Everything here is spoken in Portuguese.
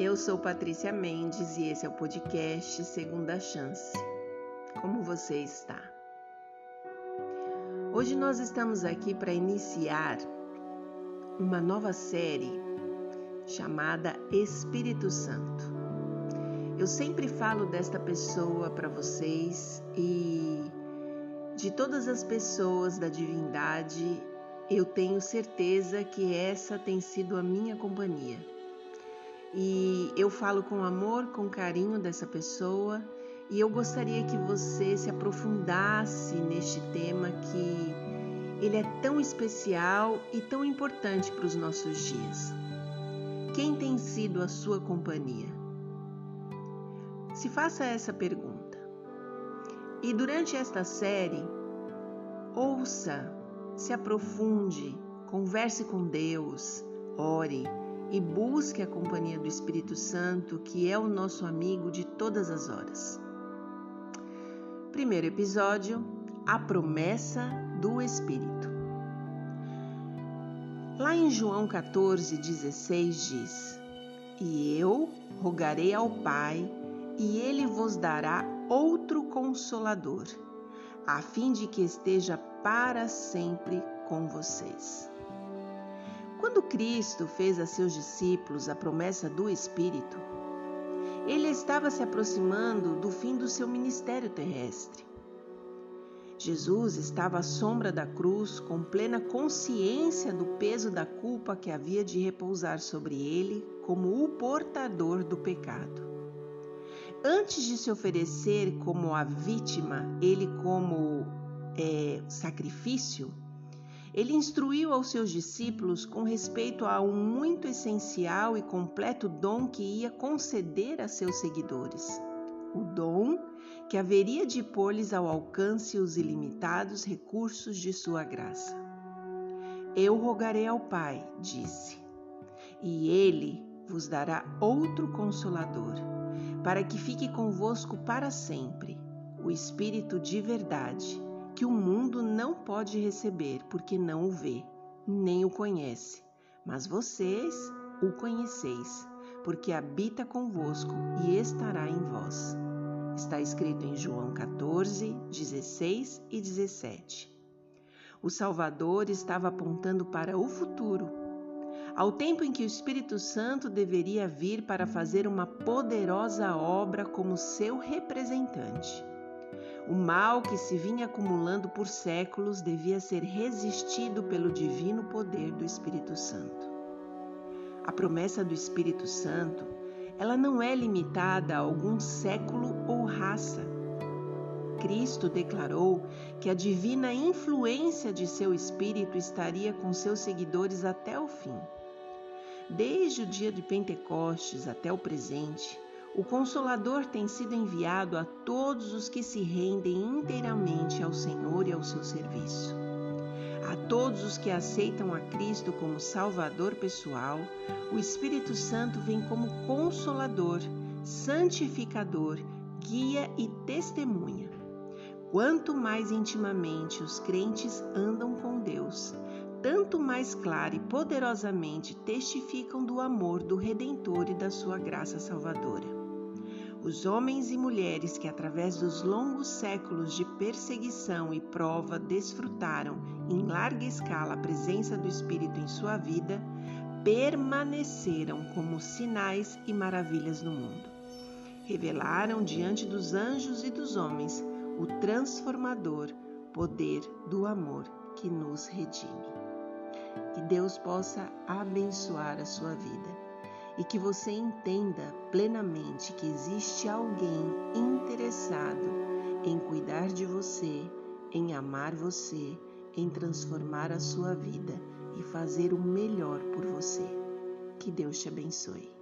Eu sou Patrícia Mendes e esse é o podcast Segunda Chance. Como você está? Hoje nós estamos aqui para iniciar uma nova série chamada Espírito Santo. Eu sempre falo desta pessoa para vocês e de todas as pessoas da divindade, eu tenho certeza que essa tem sido a minha companhia e eu falo com amor, com carinho dessa pessoa e eu gostaria que você se aprofundasse neste tema que ele é tão especial e tão importante para os nossos dias. Quem tem sido a sua companhia? Se faça essa pergunta. E durante esta série, ouça, se aprofunde, converse com Deus, ore e busque a companhia do Espírito Santo, que é o nosso amigo de todas as horas. Primeiro episódio: A promessa do Espírito. Lá em João 14, 16 diz: E eu rogarei ao Pai, e ele vos dará outro consolador, a fim de que esteja para sempre com vocês. Quando Cristo fez a seus discípulos a promessa do Espírito, ele estava se aproximando do fim do seu ministério terrestre. Jesus estava à sombra da cruz, com plena consciência do peso da culpa que havia de repousar sobre ele, como o portador do pecado. Antes de se oferecer como a vítima, ele como é, sacrifício, ele instruiu aos seus discípulos com respeito a um muito essencial e completo dom que ia conceder a seus seguidores. O dom que haveria de pôr-lhes ao alcance os ilimitados recursos de sua graça. Eu rogarei ao Pai, disse, e ele vos dará outro consolador, para que fique convosco para sempre, o Espírito de verdade que o mundo não pode receber porque não o vê, nem o conhece. Mas vocês o conheceis, porque habita convosco e estará em vós. Está escrito em João 14, 16 e 17. O Salvador estava apontando para o futuro, ao tempo em que o Espírito Santo deveria vir para fazer uma poderosa obra como seu representante. O mal que se vinha acumulando por séculos devia ser resistido pelo divino poder do Espírito Santo. A promessa do Espírito Santo, ela não é limitada a algum século ou raça. Cristo declarou que a divina influência de seu Espírito estaria com seus seguidores até o fim. Desde o dia de Pentecostes até o presente, o Consolador tem sido enviado a todos os que se rendem inteiramente ao Senhor e ao seu serviço. A todos os que aceitam a Cristo como Salvador pessoal, o Espírito Santo vem como Consolador, Santificador, Guia e Testemunha. Quanto mais intimamente os crentes andam com Deus, tanto mais clara e poderosamente testificam do amor do Redentor e da sua graça salvadora. Os homens e mulheres que, através dos longos séculos de perseguição e prova, desfrutaram em larga escala a presença do Espírito em sua vida, permaneceram como sinais e maravilhas no mundo. Revelaram diante dos anjos e dos homens o transformador poder do amor que nos redime. Que Deus possa abençoar a sua vida e que você entenda plenamente que existe alguém interessado em cuidar de você, em amar você, em transformar a sua vida e fazer o melhor por você. Que Deus te abençoe.